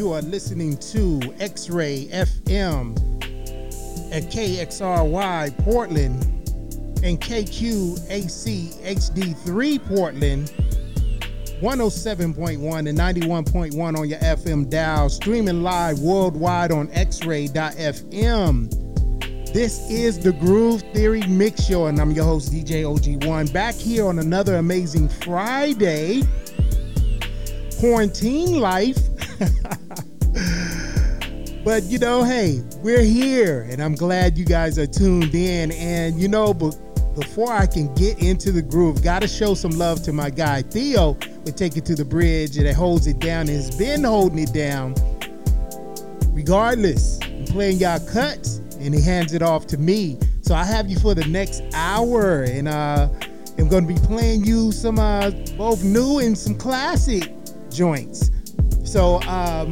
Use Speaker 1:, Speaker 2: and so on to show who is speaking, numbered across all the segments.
Speaker 1: You are listening to X Ray FM at KXRY Portland and KQAC HD3 Portland. 107.1 and 91.1 on your FM dial, streaming live worldwide on xray.fm. This is the Groove Theory Mix Show, and I'm your host, DJ OG1, back here on another amazing Friday. Quarantine life. But you know, hey, we're here, and I'm glad you guys are tuned in. And you know, but before I can get into the groove, gotta show some love to my guy Theo. We take it to the bridge, and it holds it down. And has been holding it down, regardless. I'm playing y'all cuts and he hands it off to me. So I have you for the next hour, and uh, I'm going to be playing you some uh, both new and some classic joints. So um,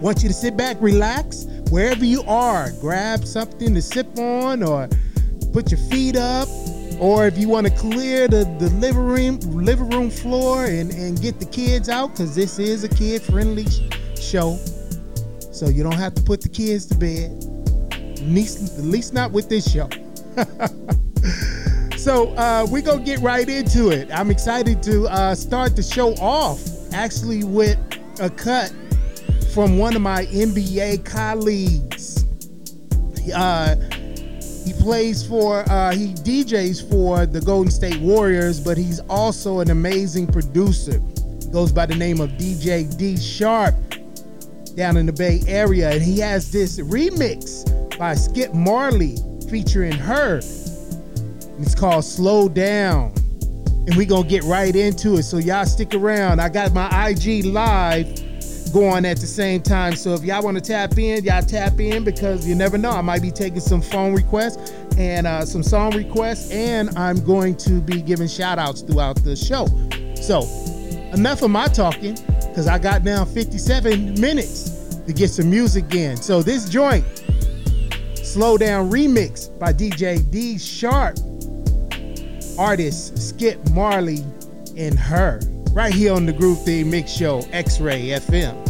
Speaker 1: want you to sit back, relax, wherever you are. Grab something to sip on, or put your feet up, or if you want to clear the, the living room living room floor and, and get the kids out, because this is a kid friendly show. So you don't have to put the kids to bed. At least, at least not with this show. so uh, we're going to get right into it. I'm excited to uh, start the show off actually with a cut from one of my NBA colleagues. Uh, he plays for, uh, he DJs for the Golden State Warriors, but he's also an amazing producer. Goes by the name of DJ D Sharp down in the Bay Area, and he has this remix by Skip Marley featuring her. It's called Slow Down. And we're gonna get right into it. So y'all stick around. I got my IG live going at the same time. So if y'all want to tap in, y'all tap in because you never know. I might be taking some phone requests and uh, some song requests, and I'm going to be giving shout outs throughout the show. So enough of my talking because I got down 57 minutes to get some music in. So this joint, Slow Down Remix by DJ D Sharp, artist Skip Marley and H.E.R., right here on the Groove Theory Mix Show, X Ray FM.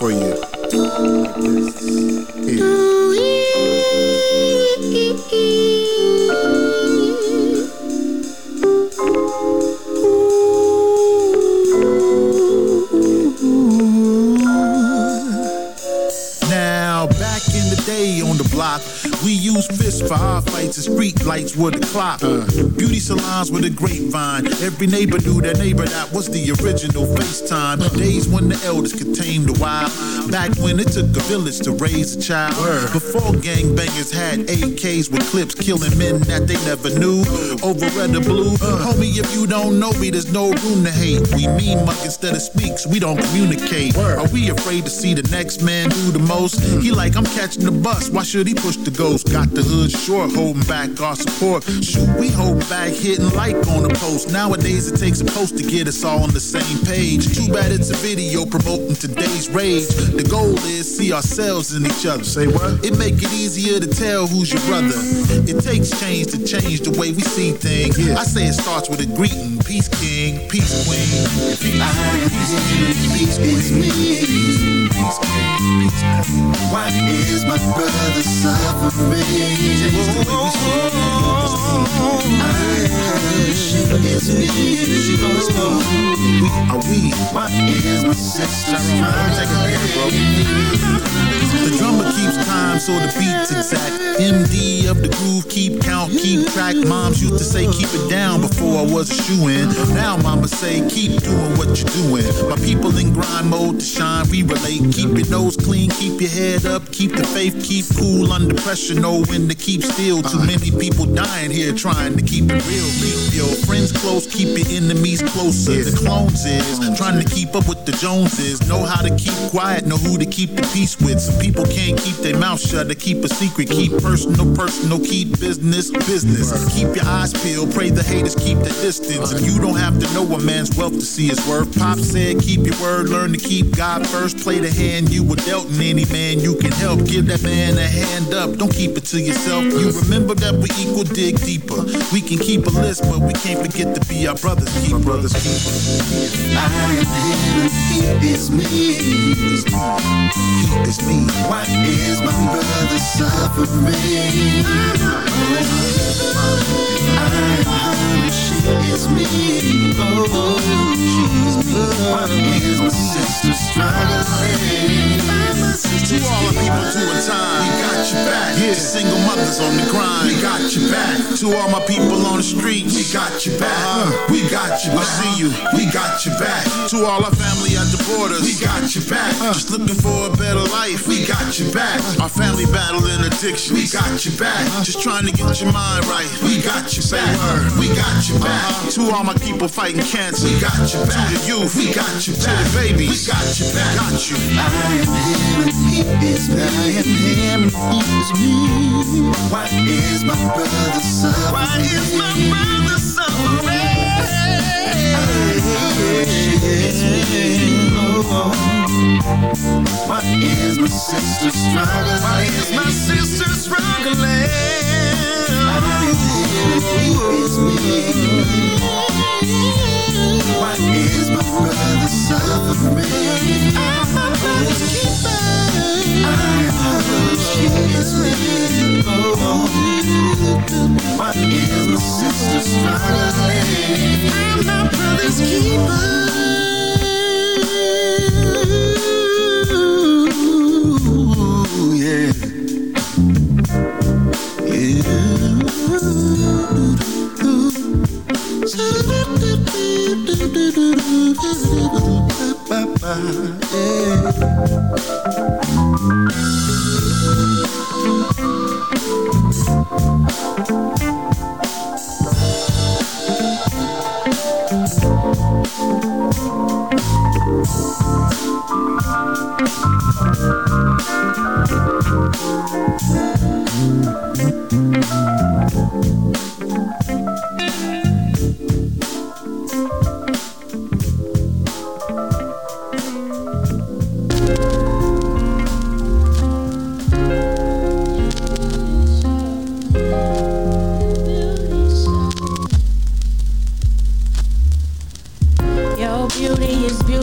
Speaker 2: for you. And street lights were the clock. Uh, beauty salons were the grapevine. Every neighbor knew their neighbor. That was the original FaceTime. Uh, Days when the elders could tame the wild. Back when it took a village to raise a child. Before gangbangers had AKs with clips killing men that they never knew. Over red or blue. Uh, Homie, if you don't know me, there's no room to hate. We mean muck instead of speaks. We don't communicate. Are we afraid to see the next man do the most? Mm. He like, I'm catching the bus. Why should he push the ghost? Got the hood short, holding back our support. Shoot, we hold back, hitting like on the post. Nowadays it takes a post to get us all on the same page. Too bad it's a video promoting today's rage. The goal is see ourselves in each other. Say what? It make it easier to tell who's your brother. It takes change to change the way we see things. Yeah. I say it starts with a greeting. Peace king, peace queen. Peace, peace, peace, peace, me. Peace, peace, Why is my brother suffering? I have to shoot. Is it you? Are we? Why is my sister? crying? The drummer keeps time, so the beat's exact. MD of the groove, keep count, keep track. Moms used to say keep it down before I was a shoe in. Now mama say keep doing what you're doing. My people in grind mode to shine, we relate. Keep your nose clean, keep your head up, keep the faith, keep cool under pressure know when to keep still. Too uh-huh. many people dying here trying to keep it real. Keep your friends close, keep your enemies closer. The clones is trying to keep up with the Joneses. Know how to keep quiet, know who to keep the peace with. Some people can't keep their mouth shut to keep a secret. Keep personal, personal, keep business, business. Keep your eyes peeled, pray the haters keep the distance. And you don't have to know a man's wealth to see his worth. Pop said, keep your word, learn to keep God first. Play the hand you were dealt, and any man you can help. Give that man a hand up. Don't keep it to yourself. You remember that we equal, dig deeper. We can keep a list, but we can't forget to be our brothers keeper. My brothers keeper. I am him, he is me. He is me. Why is my brother suffering? I am she is me. Oh, she's me. Why is my sister struggling? To all the people doing time, we got your back. Yeah. Single mothers on the grind, we got your back. To all my people on the streets, we got your back. Uh, we got back. I see you, we got your back. To all our family at the borders, we got your back. Uh, Just looking for a better life, we got your back. Our family battling addiction, we got your back. Just trying to get your mind right, we got your back. We got your back. Uh-huh. To all my people fighting cancer, we got your back. To the youth, we got your back. To the babies, we got your back. Got you. I am him, he is me. I am him, he is me. Why is my brother suffering? Why is my brother suffering? Why is my sister struggling? Why is my sister struggling? Why is my brother suffering? I'm my brother's keeper. I'm is me. Why is my sister struggling? I'm my brother's keeper. Yeah.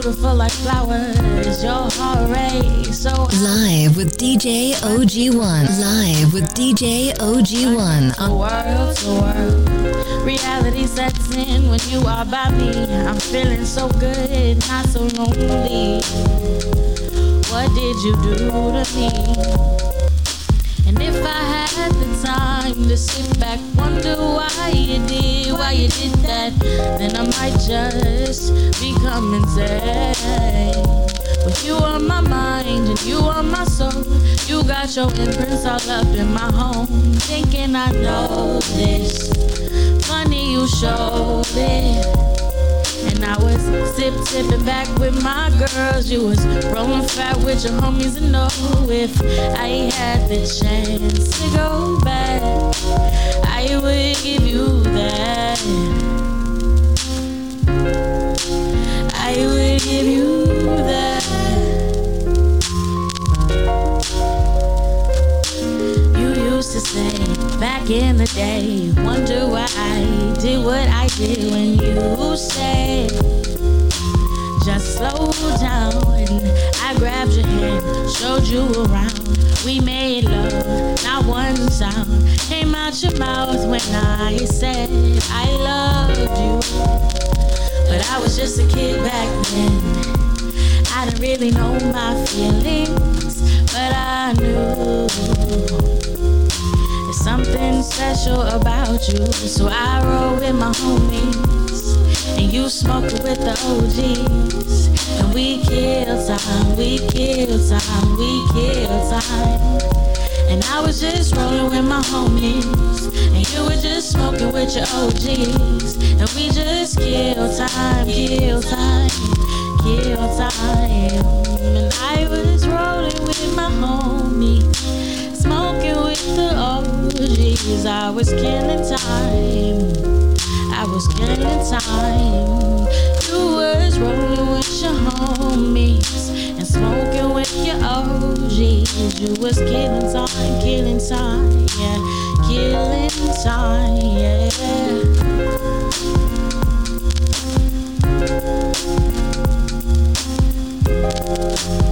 Speaker 3: Beautiful like flowers. Your heart rate so
Speaker 4: Live with DJ OG1. Live with DJ OG1.
Speaker 3: to world to world. Reality sets in when you are by me. I'm feeling so good, not so lonely. What did you do to me? If I had the time to sit back, wonder why you did, why you did that, then I might just become insane. But you are my mind and you are my soul. You got your imprints all up in my home. Thinking I know this. Funny you showed it. And I was sip sipping back with my girls. You was rolling fat with your homies and know if I had the chance to go back, I would give you that. I would give you that. You used to say back in the day, wonder why I did what I did when you said, just slow down. I grabbed your hand, showed you around. We made love, not one sound came out your mouth when I said I loved you. But I was just a kid back then. I didn't really know my feelings, but I knew there's something special about you. So I roll with my homies, and you smoke with the OGs. And we kill time, we kill time, we kill time. And I was just rolling with my homies, and you were just smoking with your OGs. And we just kill time, kill time, kill time. And I was rolling with my homies, smoking with the OGs. I was killing time. I was killing time. You was rolling with your homies and smoking with your OGs. You was killing time, killing time, yeah, killing time, yeah.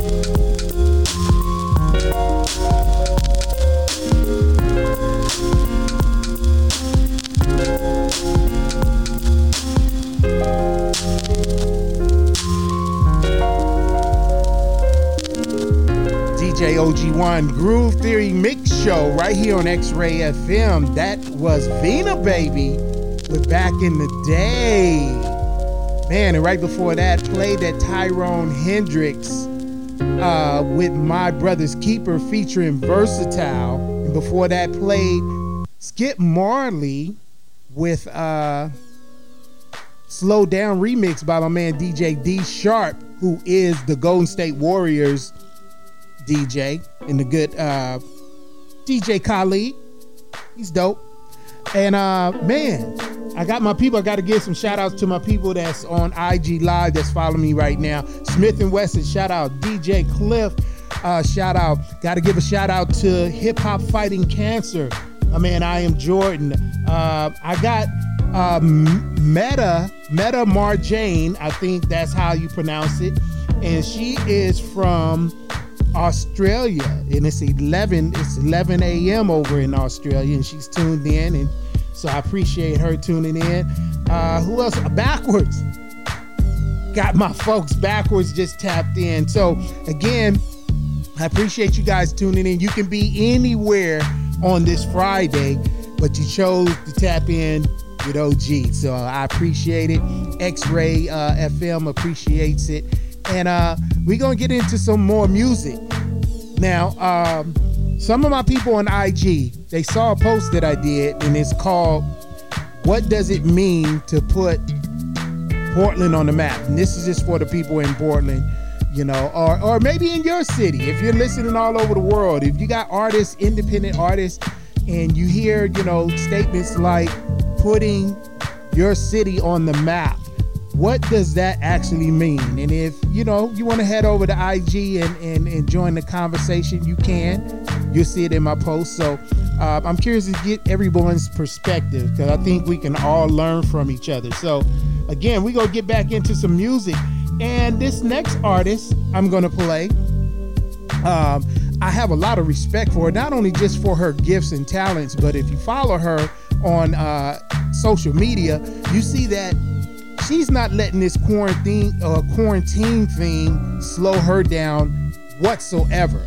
Speaker 1: OG1 Groove Theory Mix Show right here on X Ray FM. That was Veana Baby with Back in the Day. Man, and right before that, played that Tyrone Hendrix uh, with My Brother's Keeper featuring Vursatyl. And before that, played Skip Marley with uh, Slow Down remix by my man DJ D Sharp, who is the Golden State Warriors DJ and the good uh, DJ Khalid. He's dope. And uh, man, I got my people. I got to give some shout outs to my people that's on IG Live that's following me right now. Smith and Wesson, shout out. DJ Cliff, uh, shout out. Got to give a shout out to Hip Hop Fighting Cancer. My man, I am Jordan. Uh, I got uh, Meta, Meta Marjane, I think that's how you pronounce it. And she is from Australia, and it's 11. It's 11 a.m. over in Australia, and she's tuned in, and so I appreciate her tuning in. Uh, who else? Backwards. Got my folks backwards just tapped in. So again, I appreciate you guys tuning in. You can be anywhere on this Friday, but you chose to tap in with OG. So I appreciate it. X-Ray uh, FM appreciates it. And uh, we're going to get into some more music. Now, um, some of my people on IG, they saw a post that I did, and it's called What Does It Mean to Put Portland on the Map? And this is just for the people in Portland, you know, or, or maybe in your city. If you're listening all over the world, if you got artists, independent artists, and you hear, you know, statements like putting your city on the map what does that actually mean? And if you know you want to head over to IG and, and, and join the conversation, you can. You'll see it in my post. So uh, I'm curious to get everyone's perspective because I think we can all learn from each other. So again, we're gonna get back into some music.
Speaker 5: And this next artist I'm gonna play, um, I have a lot of respect for her, not only just for her gifts and talents, but if you follow her on uh, social media, you see that she's not letting this quarantine uh, quarantine thing slow her down whatsoever.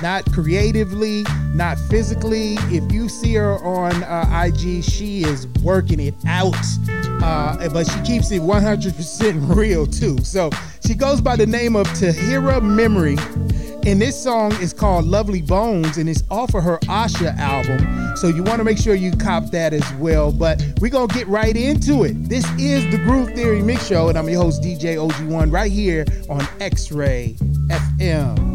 Speaker 5: Not creatively, not physically. If you see her on uh, IG, she is working it out. Uh, but she keeps it 100% real too. So she goes by the name of Tahirah Memory. And this song is called Lovely Bones and it's off of her Asha album. So you want to make sure you cop that as well. But we're going to get right into it. This is the Groove Theory Mix Show, and I'm your host, DJ OG1, right here on X Ray FM.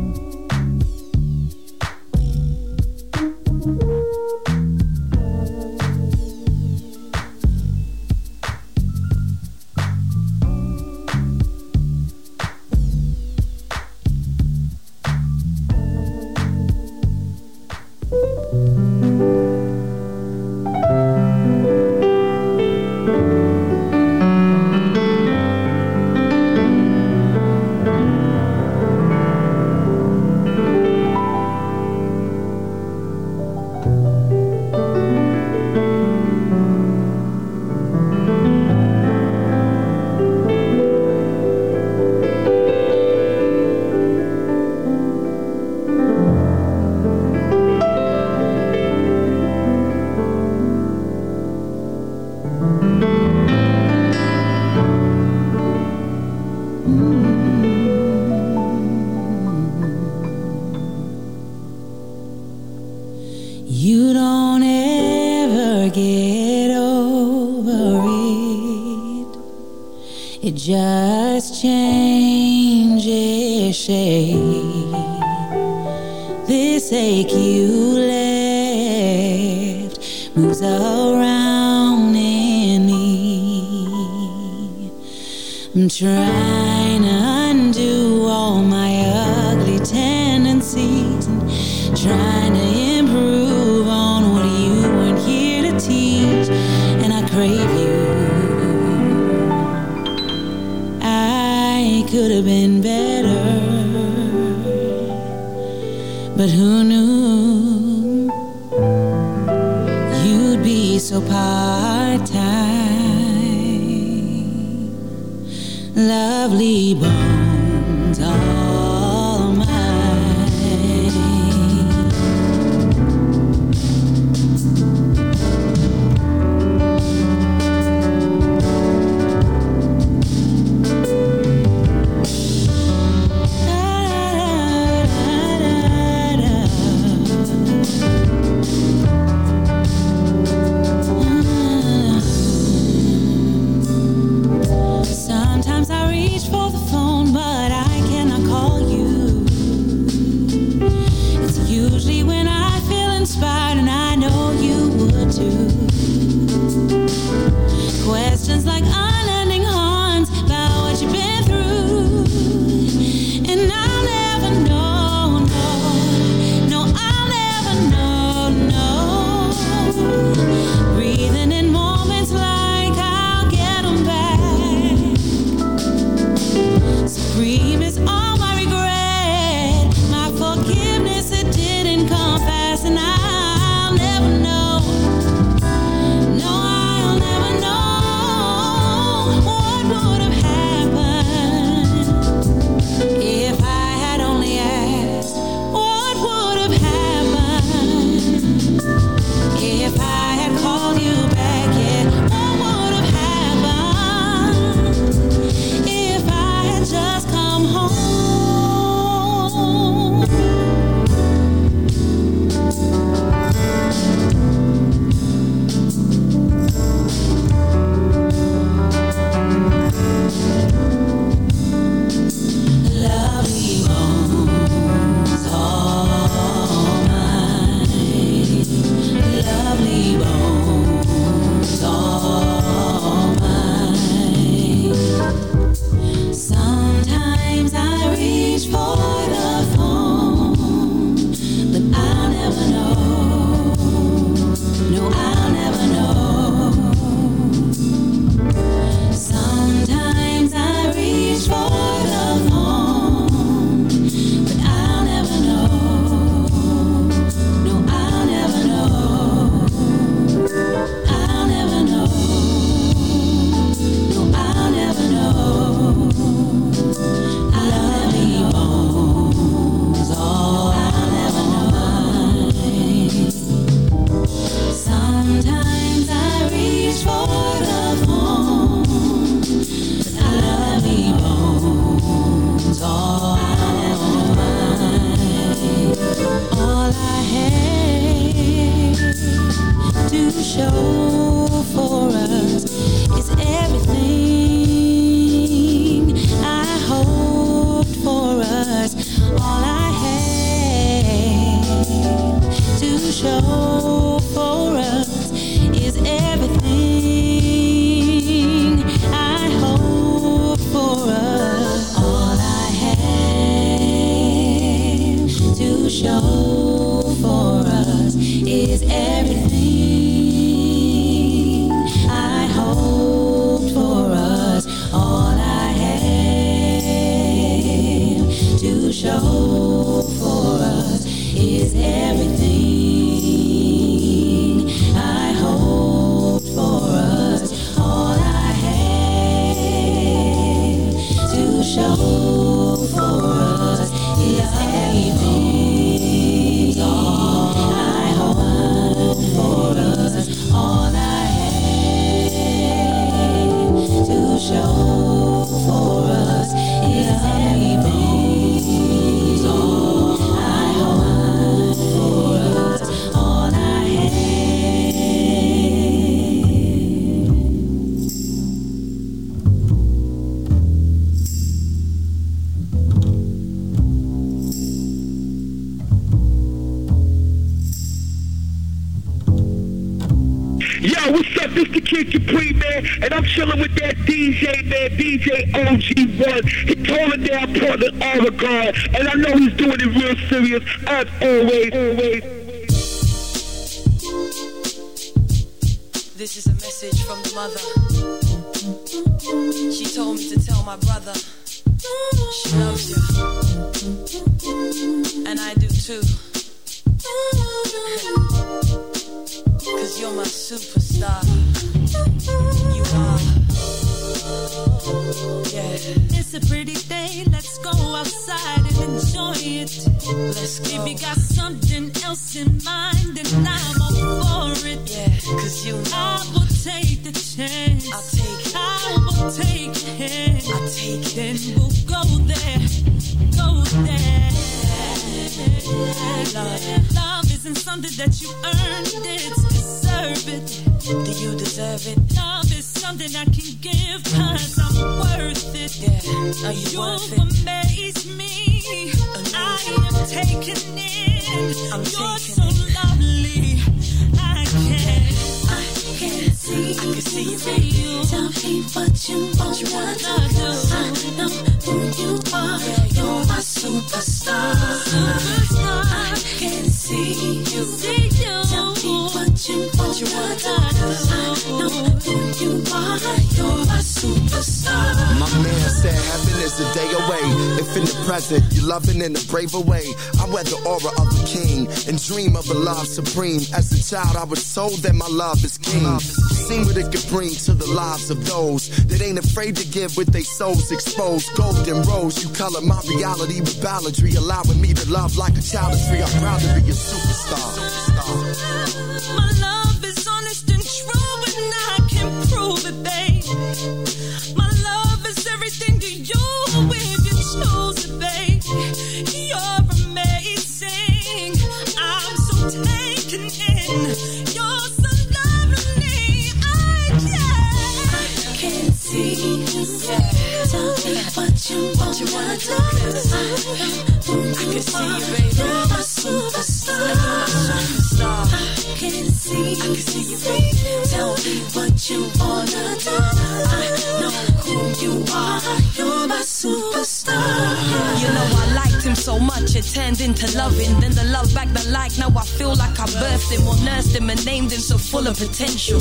Speaker 5: could have been better. But who knew you'd be so part time? Lovely boy. And I know he's doing it
Speaker 6: real serious as always, always.
Speaker 5: Love.
Speaker 6: Love isn't something that you earned, it's deserve it.
Speaker 5: Do you deserve it?
Speaker 6: Love is something I can give, cause I'm worth it.
Speaker 5: Yeah, are you,
Speaker 6: you
Speaker 5: worth it?
Speaker 6: amaze me. I am taken in.
Speaker 5: I'm
Speaker 6: You're
Speaker 5: taken
Speaker 6: so can
Speaker 5: see you.
Speaker 6: Tell me what you want,
Speaker 5: you want
Speaker 6: to do. I know who you are. You're my superstar. Superstar. I can see you. See you. Tell me what you want, you want to do. I know who you are. My
Speaker 7: man said heaven is a day away. If in the present you're loving in a braver way, I wear the aura of a king and dream of a love supreme. As a child, I was told that my love is king. Seen what it could bring to the lives of those that ain't afraid to give with their souls exposed. Golden rose, you color my reality with balladry, allowing me to love like a child is free. I'm proud to be a superstar. superstar.
Speaker 6: You're my superstar. I can see. Tell me what you wanna do. I know who you are. You're my superstar.
Speaker 5: You know I liked him so much it turned into loving. Then the love back the like. Now I feel like I birthed him or nursed him and named him so full of potential.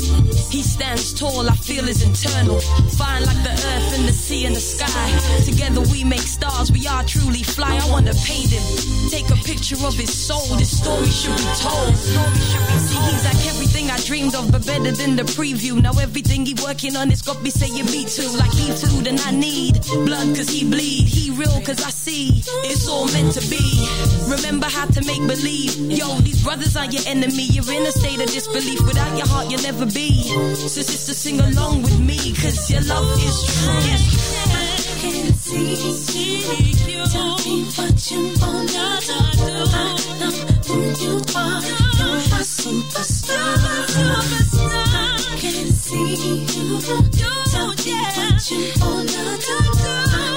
Speaker 5: He stands tall, I feel is internal. Fine like the earth and the sea and the sky. Together we make stars, we are truly fly. I wanna paint him, take a picture of his soul. This story should be told. See, he's like everything I dreamed of, but better than the preview. Now everything he working on is got me saying me too. Like he food and I need blood cause he bleed. He real cause I see it's all all meant to be. Remember how to make believe. Yo, these brothers are your enemy. You're in a state of disbelief. Without your heart, you'll never be. So, sister, sing along with me, cause your love is true.
Speaker 6: I can't see you. Tell me what you wanna do. I know who you are. You're a superstar. I can't see you. Tell me what you wanna do.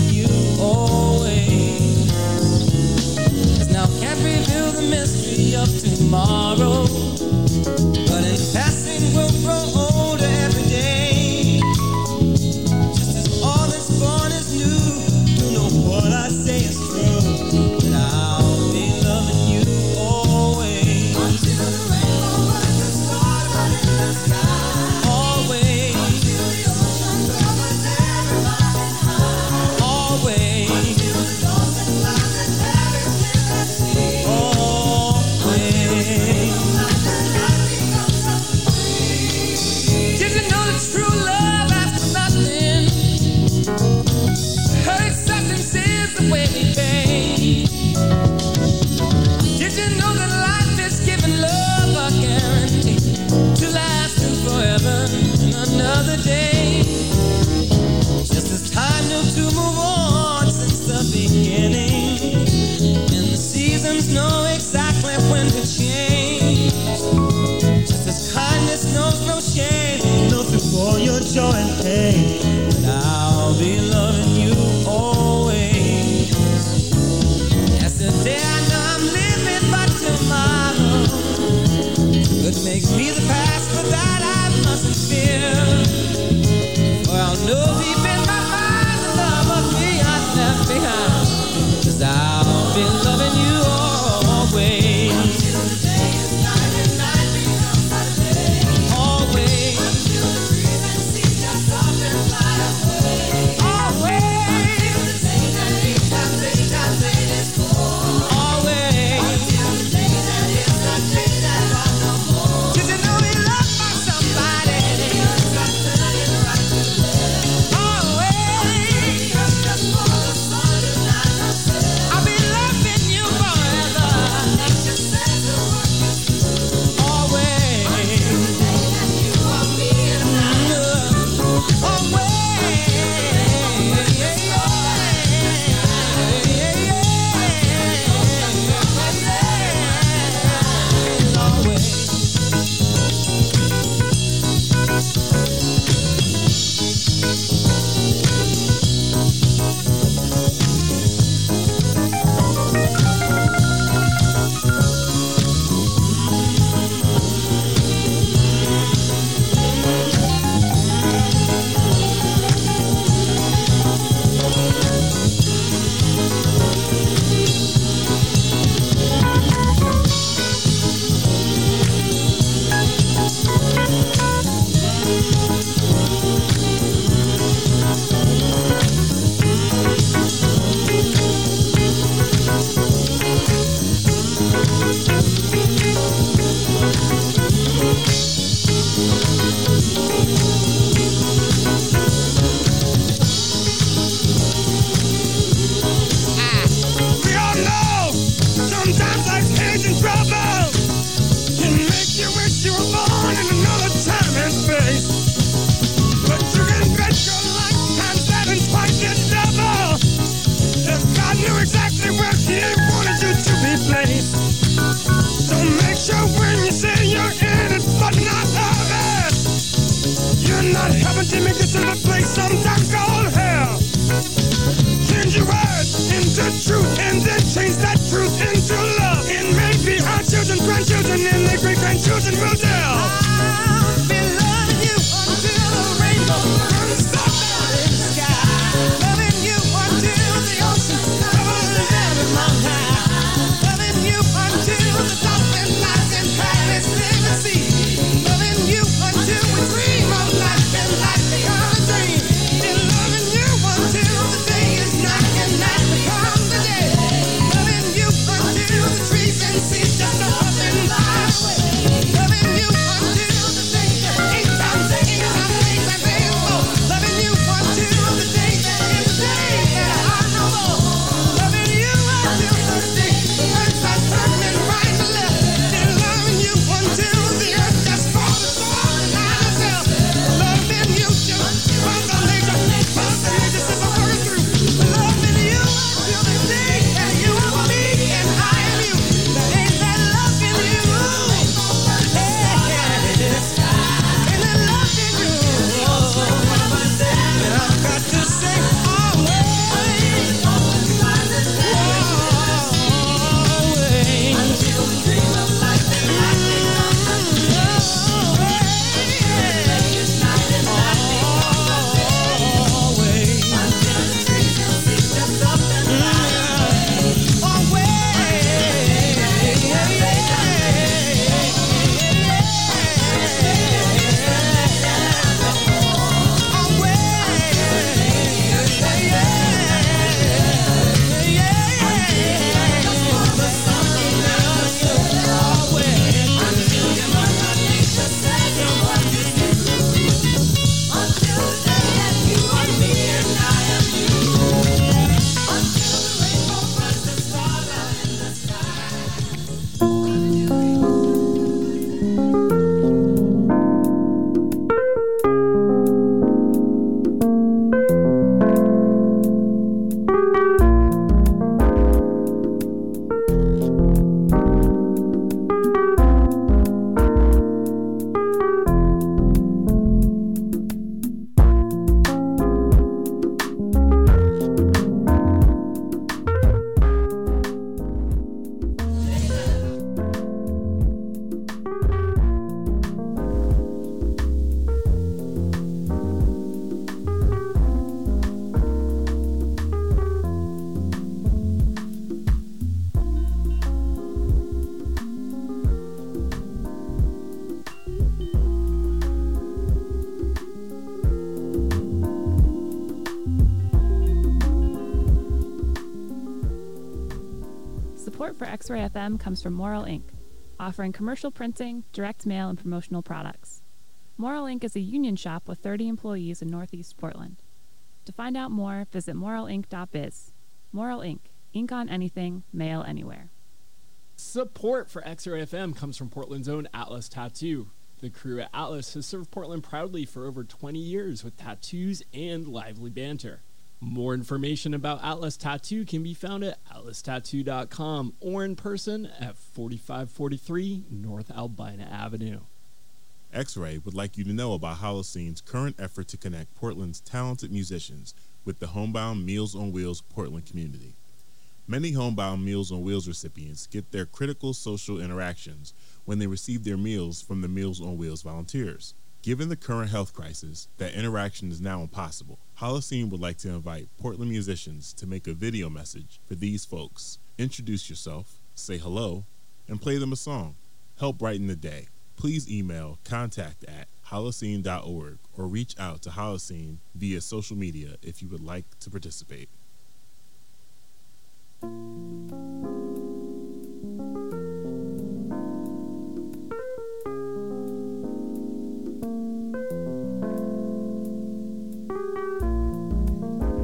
Speaker 8: reveal the mystery of tomorrow.
Speaker 9: FM comes from Morel Ink, offering commercial printing, direct mail, and promotional products. Morel Ink is a union shop with 30 employees in Northeast Portland. To find out more, visit moralinc.biz. Moral Inc. Ink on anything, mail anywhere.
Speaker 10: Support for X-Ray FM comes from Portland's own Atlas Tattoo. The crew at Atlas has served Portland proudly for over 20 years with tattoos and lively banter. More information about Atlas Tattoo can be found at atlastattoo.com or in person at 4543 North Albina Avenue.
Speaker 11: X-Ray would like you to know about Holocene's current effort to connect Portland's talented musicians with the homebound Meals on Wheels Portland community. Many homebound Meals on Wheels recipients get their critical social interactions when they receive their meals from the Meals on Wheels volunteers. Given the current health crisis, that interaction is now impossible. Holocene would like to invite Portland musicians to make a video message for these folks. Introduce yourself, say hello, and play them a song. Help brighten the day. Please email contact at holocene.org or reach out to Holocene via social media if you would like to participate.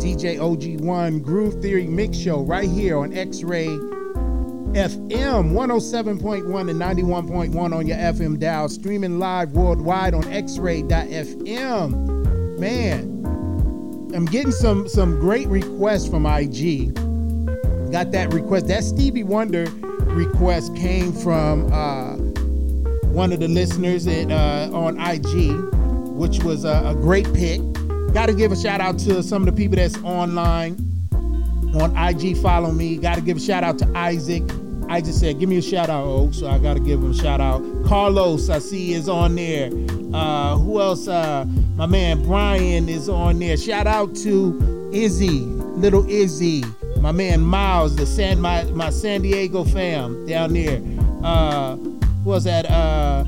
Speaker 1: DJ OG1 Groove Theory Mix Show right here on X Ray FM 107.1 and 91.1 on your FM dial, streaming live worldwide on xray.fm. Man, I'm getting some some great requests from IG. Got that request. That Stevie Wonder request came from uh, one of the listeners at, uh, on IG, which was a, a great pick. Got to give a shout out to some of the people that's online on IG. Follow me. Got to give a shout out to Isaac. I just said, give me a shout out, oh, so I got to give him a shout out. Carlos, I see is on there. Uh, who else? Uh, my man Brian is on there. Shout out to Izzy, little Izzy. My man Miles, the San my, my San Diego fam down there. Uh, who was that? Uh,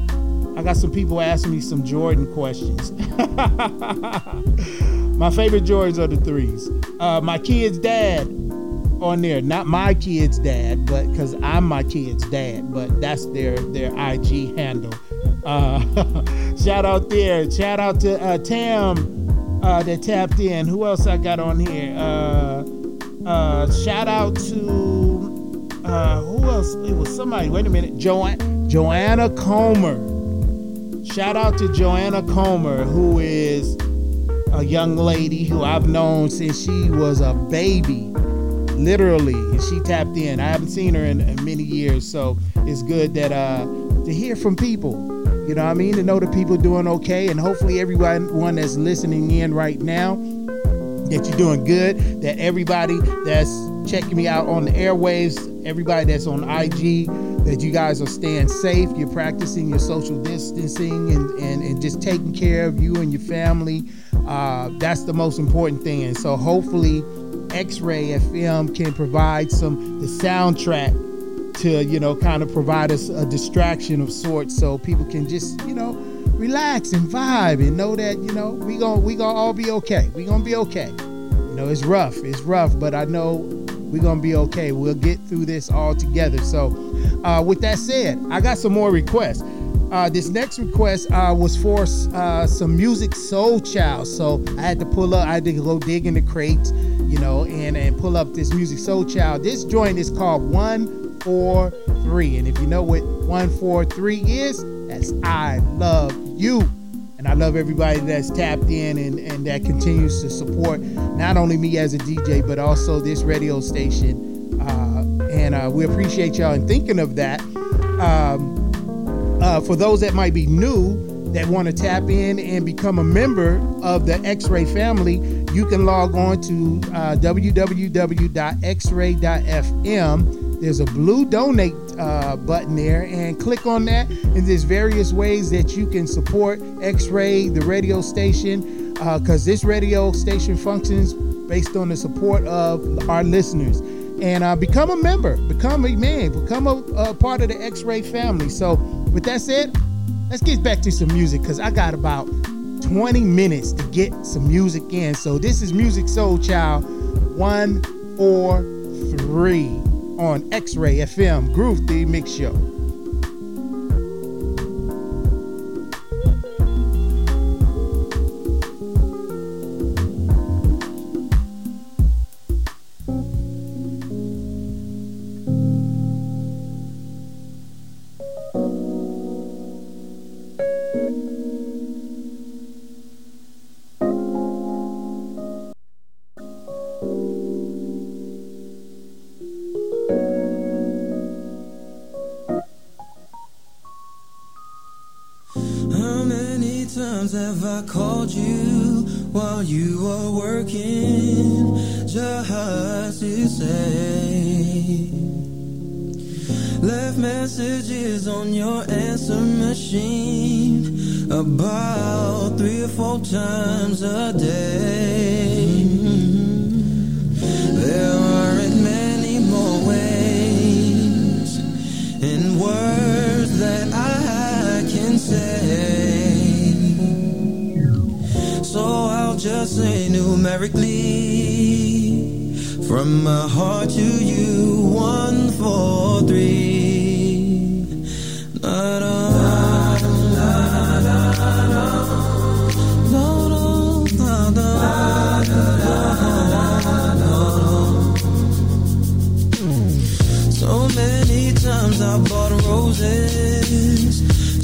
Speaker 1: I got some people asking me some Jordan questions. my favorite Jordans are the threes. Uh, my kid's dad on there, not my kid's dad, but because I'm my kid's dad, but that's their their IG handle. Uh, shout out there. Shout out to uh, Tam uh, that tapped in. Who else I got on here? Uh, uh, shout out to uh, who else? It was somebody. Wait a minute, jo- Joanna Comer. Shout out to Joanna Comer, who is a young lady who I've known since she was a baby, literally. And she tapped in. I haven't seen her in, in many years, so it's good that uh, to hear from people. You know what I mean? To know that people doing okay, and hopefully everyone that's listening in right now that you're doing good. That everybody that's checking me out on the airwaves, everybody that's on IG, that you guys are staying safe. You're practicing your social distancing and, and, and just taking care of you and your family. Uh, that's the most important thing. And so hopefully X-Ray FM can provide some the soundtrack to, you know, kind of provide us a distraction of sorts so people can just, you know, relax and vibe and know that, you know, we gonna we to all be okay. We to be okay. You know, it's rough. It's rough, but I know we're gonna be okay. We'll get through this all together. So, uh, with that said, I got some more requests. Uh, this next request uh, was for uh, some Musiq Soulchild. So I had to pull up, I had to go dig in the crates, you know, and, and pull up this Musiq Soulchild. This joint is called 143. And if you know what 143 is, that's I love you. And I love everybody that's tapped in and, and that continues to support not only me as a DJ, but also this radio station. And uh, we appreciate y'all in thinking of that. Um, uh, for those that might be new, that want to tap in and become a member of the X Ray family, you can log on to uh, www.xray.fm. There's a blue donate uh, button there, and click on that. And there's various ways that you can support X Ray, the radio station, because uh, this radio station functions based on the support of our listeners. And uh, become a member, become a man, become a, a part of the X Ray family. So, with that said, let's get back to some music because I got about 20 minutes to get some music in. So this is Musiq Soulchild 143 on X Ray FM Groove The Mix Show.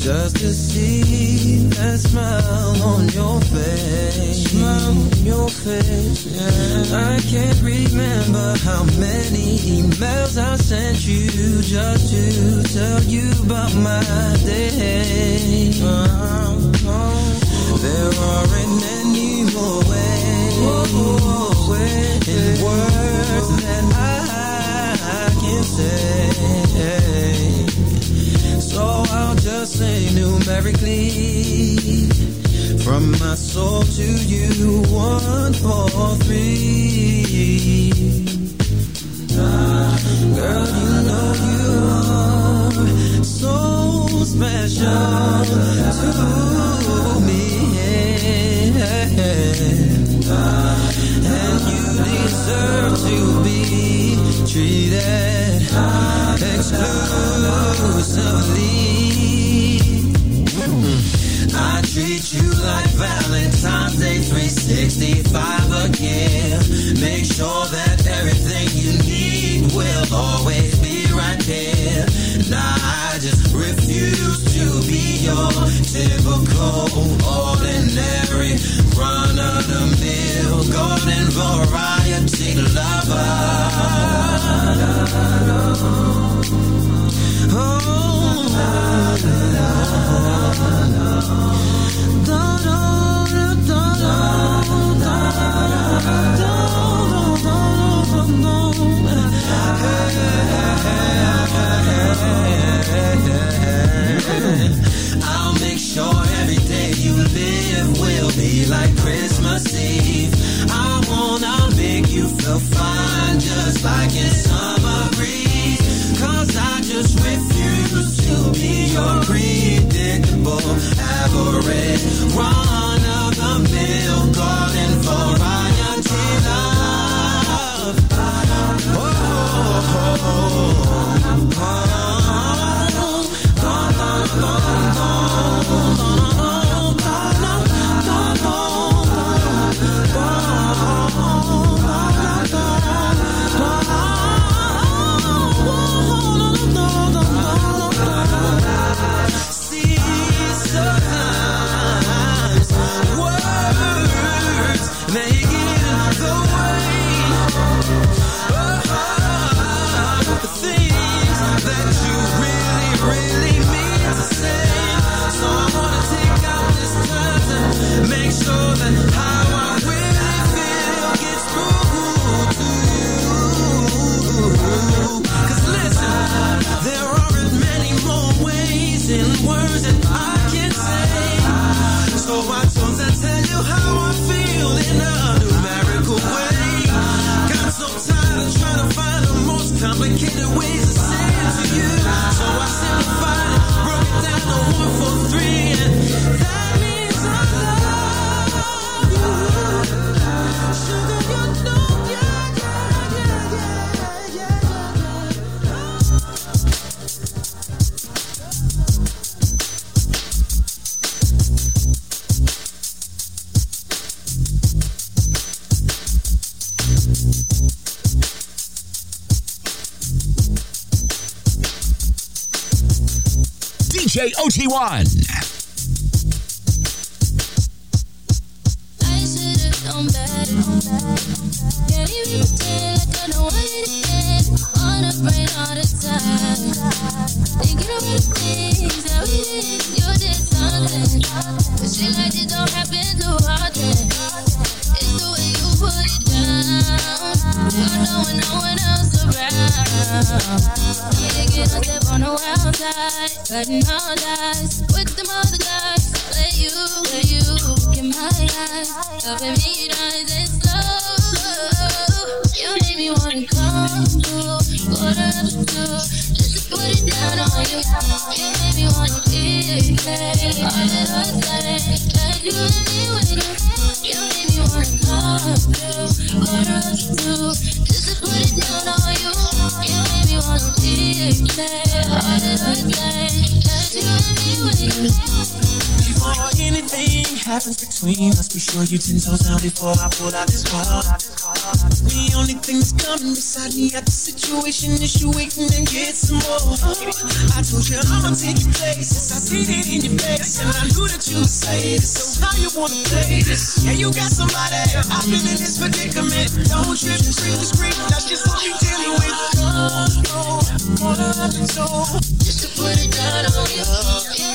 Speaker 12: Just to see that smile on your face. Smile on your face, yeah. I can't remember how many emails I sent you just to tell you about my day. There aren't any more ways in words that I can say. So I'll just say numerically from my soul to you, one, four, three. Girl, you know you are so special to me. And you deserve to be treated exclusively. I treat you like Valentine's Day 365 again. Make sure that everything you need will always be right there. Just refuse to be your typical, ordinary, run of the mill, golden variety I'll make sure every day you live will be like Christmas Eve. I wanna make you feel fine, just like in summer breeze. Cause I just refuse to be your predictable average.
Speaker 13: Thinking about things that we did. You did something. But shit like this don't happen too often. Quarter after two. Just to put it down on you. You made me wanna be. All that I. That you and me you. Made me wanna come through. Quarter after two. Just to put it down on you. You made me wanna be. All that I. That you and me.
Speaker 12: Before anything happens between us, be sure you ten toes down before I pull out this card. The only thing that's coming beside me at the situation is you waiting and get some more. I told you I'ma take you places, I see it in your face, and I knew that you would say this. So how you wanna play this? Yeah, you got somebody. I've been in this predicament. Don't trip, scream, scream. That's just what you dealing with. Oh, quarter after two.
Speaker 13: Just to put it down on you.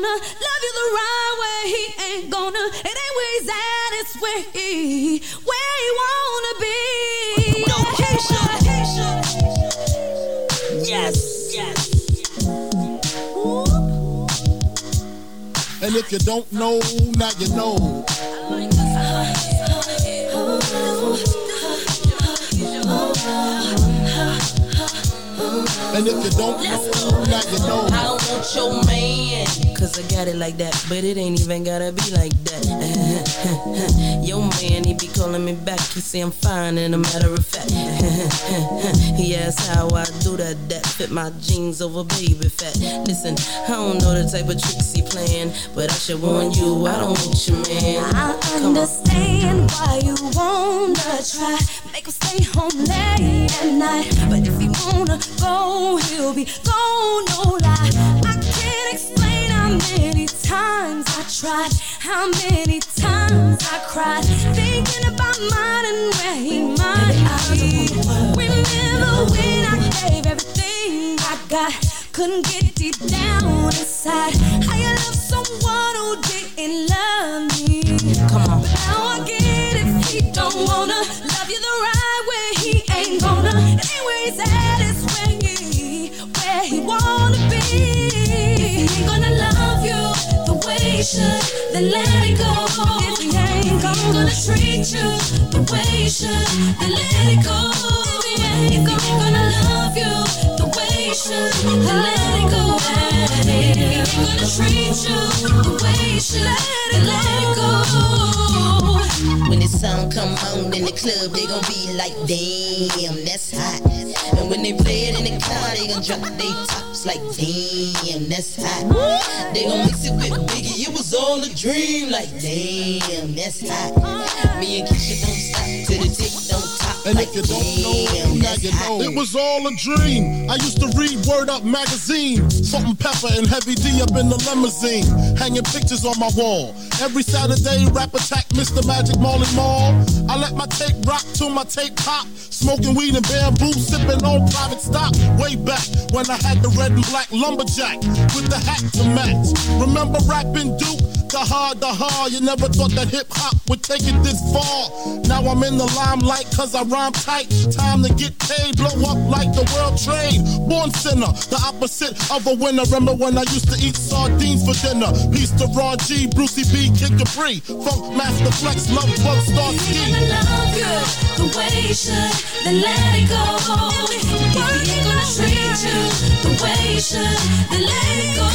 Speaker 14: don't wanna love you the right way. He ain't gonna. It ain't where he's at. It's where he where he wanna be.
Speaker 12: No, Keyshia. Yes, yes.
Speaker 15: And if you don't know, now you know. And if you don't know, now you know.
Speaker 12: I don't want your man. Cause I got it like that, but it ain't even gotta be like that. your man, he be calling me back. He say I'm fine, and a matter of fact. he asks how I do that. That fit my jeans over baby fat. Listen, I don't know the type of tricks he playing, but I should warn you, I don't want your man.
Speaker 14: I understand why you wanna try. Make him stay home late at night. But if he wanna go, he'll be gone, no lie. I can't explain how many times I tried. How many times I cried. Thinking about mine and where he might be. Remember when I gave everything I got. Couldn't get deep down inside. How you love someone who didn't love me.
Speaker 12: Come on.
Speaker 14: But now I get it. He don't wanna When you where you wanna be. He ain't gonna love you, the
Speaker 12: song come on in the club, they gon' be like, damn, that's hot. And when they play it in the car, they gon' drop their tops like, damn, that's hot. They gon' mix it with Biggie, it was all a dream, like, damn, that's hot. Me and Keyshia don't stop till the tick don't.
Speaker 15: And if you don't know, now you know. It was all a dream. I used to read Word Up magazine. Salt-N-Pepa and heavy D up in the limousine. Hanging pictures on my wall. Every Saturday, rap attack Mr. Magic Marley Marl. I let my tape rock till my tape pop. Smoking weed and bamboo, sipping on private stock. Way back when I had the red and black lumberjack with the hat to match. Remember Rappin' Duke? The hard, the hard. You never thought that hip hop would take it this far. Now I'm in the limelight cause I rhyme tight. Time to get paid, blow up like the world trade. Born sinner, the opposite of a winner. Remember when I used to eat sardines for dinner? Peace to Ron G, Brucie B, Kid Capri, Funkmaster Flex, Love Bug, Starski.
Speaker 14: love you the way you should, then let it go. If he ain't gonna treat you the way you should, then let it go.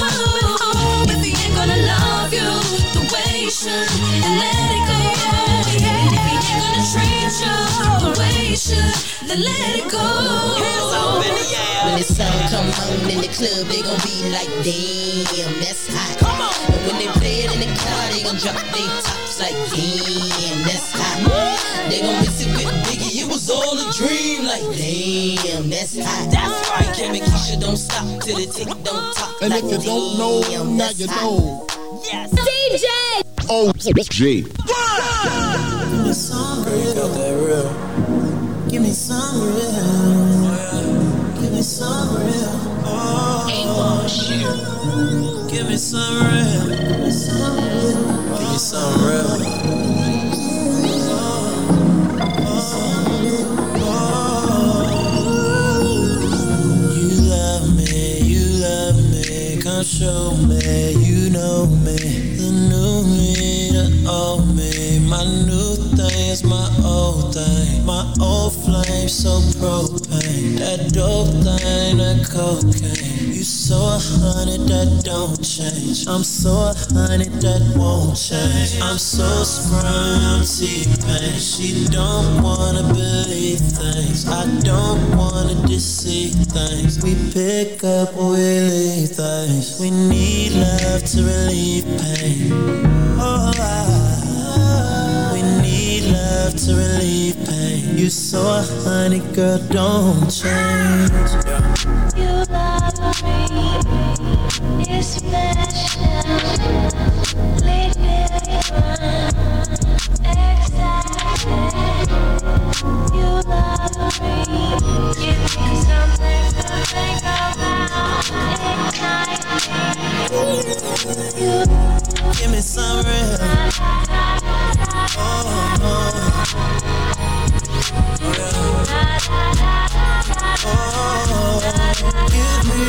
Speaker 14: If he ain't gonna love you the way you should, then let it go. If he ain't gonna treat you the way you should, then let it go. Hands up in the air.
Speaker 16: When the sun come on in the club, they gon' be like, damn, that's hot. Come on. And when they play it in the car, they gon' drop their tops like, damn, that's hot. They gon' miss it with Biggie, it was all a dream. Like, damn, that's hot. That's right. Kim and Keyshia don't stop till the tick don't talk.
Speaker 15: And
Speaker 16: like,
Speaker 15: if you don't know,
Speaker 16: damn,
Speaker 15: now
Speaker 16: that's
Speaker 15: you
Speaker 16: hot.
Speaker 15: know.
Speaker 16: Yes. DJ.
Speaker 15: Oh, G.
Speaker 12: Give me some real. Give me some real. Give me some real. Oh, shit. Give me some real. Give me some real. Give me some real. Flame so propane, that dope thing, that cocaine, you so a hundred that don't change, I'm so a hundred that won't change, I'm so sprung, T-Pain, she don't wanna believe things, I don't wanna deceive things, we pick up or we leave things, we need love to relieve pain, oh I, we need love to relieve pain, you so a honey girl, don't change.
Speaker 14: You love me, it's special. Lead me on, excited. You love me, give me something to think about, ignite me. You
Speaker 12: Give me some real. Oh, oh. Give me.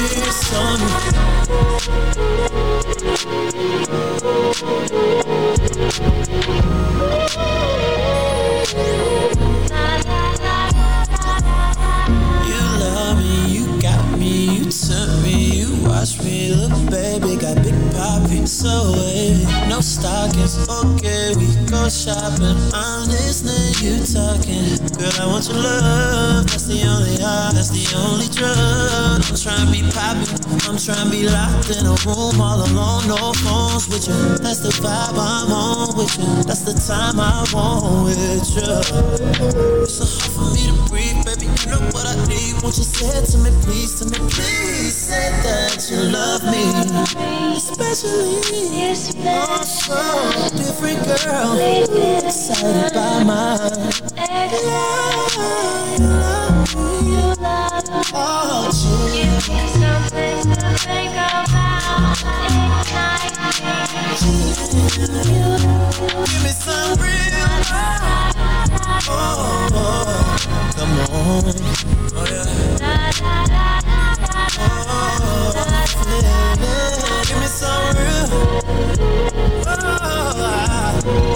Speaker 12: You love me, you got me, you took me, you watched me, little baby, got big poppy, so wavy, no stockings, okay, we go shopping, I'm listening, you talking, girl, I want your love, that's the only high, that's the only drug, I'm trying to be poppy, I'm trying to be locked in a room all alone, no phones with you, that's the vibe I'm on with you, that's the time I want with you, it's so hard for me to breathe, you know what I need. Won't you said to me, please, to me, please? Say that you love me, especially. Oh, so different girl, excited by my love. You love me, oh,
Speaker 14: give me something to think about, ignite me.
Speaker 12: Give me some real love. Oh, come on. Oh. Oh. Give me some real. Oh,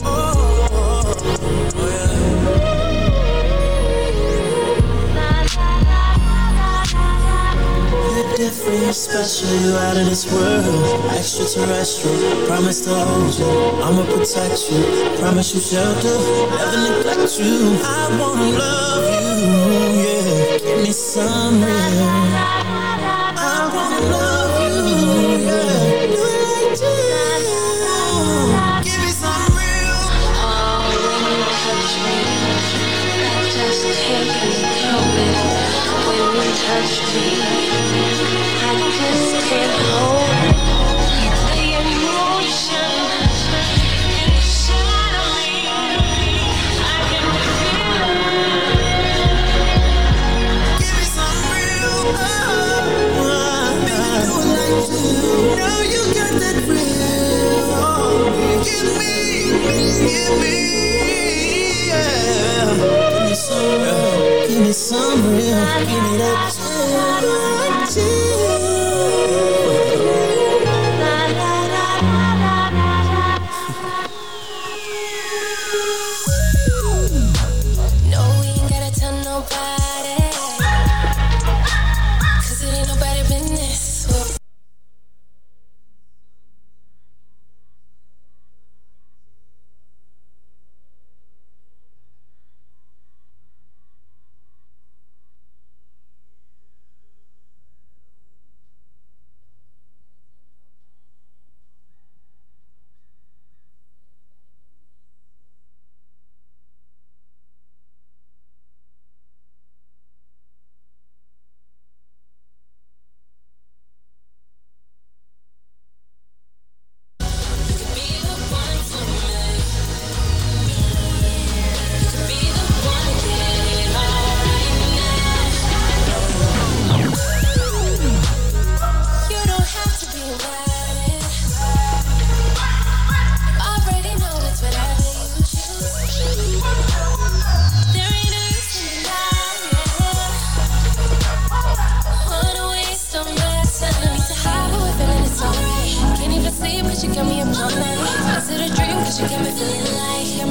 Speaker 12: You're special, you're out of this world. Extraterrestrial, promise to hold you. I'ma protect you, promise you shelter, never neglect you. I wanna love you, yeah. Give me some real. Me some real. Give me that
Speaker 14: No,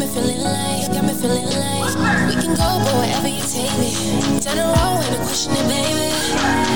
Speaker 14: feeling like, got me feeling like we can go, but wherever you take me. The road, ain't no questioning, baby.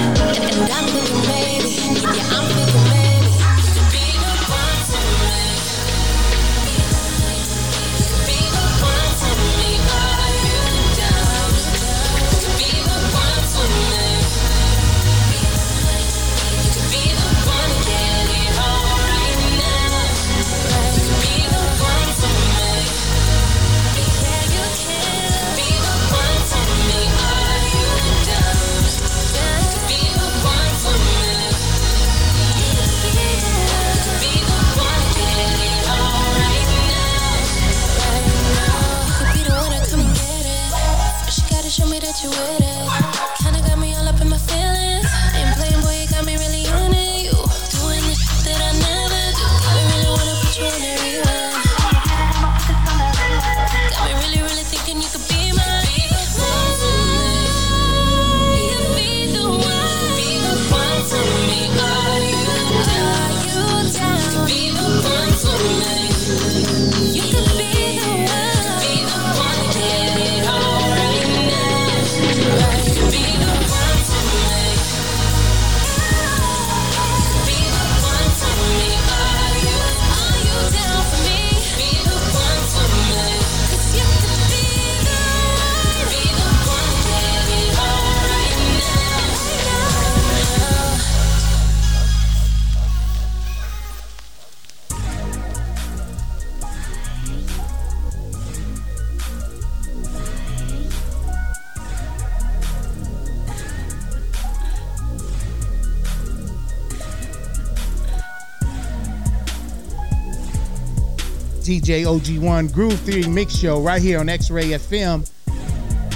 Speaker 1: DJ OG1 Groove Theory Mix Show right here on X Ray FM.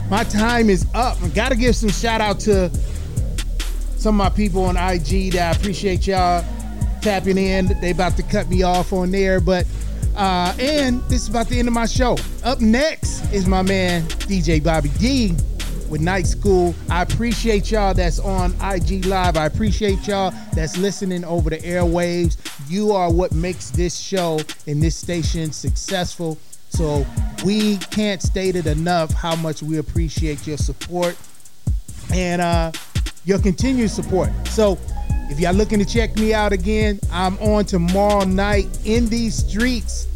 Speaker 1: My time is up. I gotta give some shout out to some of my people on IG that I appreciate y'all tapping in. They about to cut me off on there, but uh, and this is about the end of my show. Up next is my man DJ Bobby D with Night School. I appreciate y'all that's on IG Live. I appreciate y'all that's listening over the airwaves. You are what makes this show and this station successful. So we can't state it enough how much we appreciate your support and uh, your continued support. So if y'all looking to check me out again, I'm on tomorrow night in these streets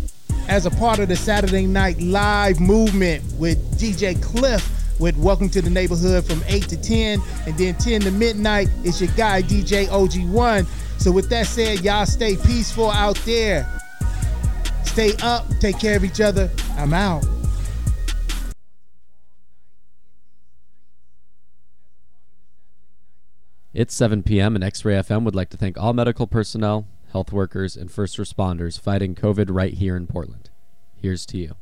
Speaker 1: as a part of the Saturday Night Live movement with DJ Cliff with Welcome to the Neighborhood from 8 to 10. And then 10 to midnight is your guy, DJ OG1. So with that said, y'all stay peaceful out there. Stay up, take care of each other. I'm out.
Speaker 17: It's 7 p.m., and X Ray FM would like to thank all medical personnel, health workers, and first responders fighting COVID right here in Portland. Here's to you.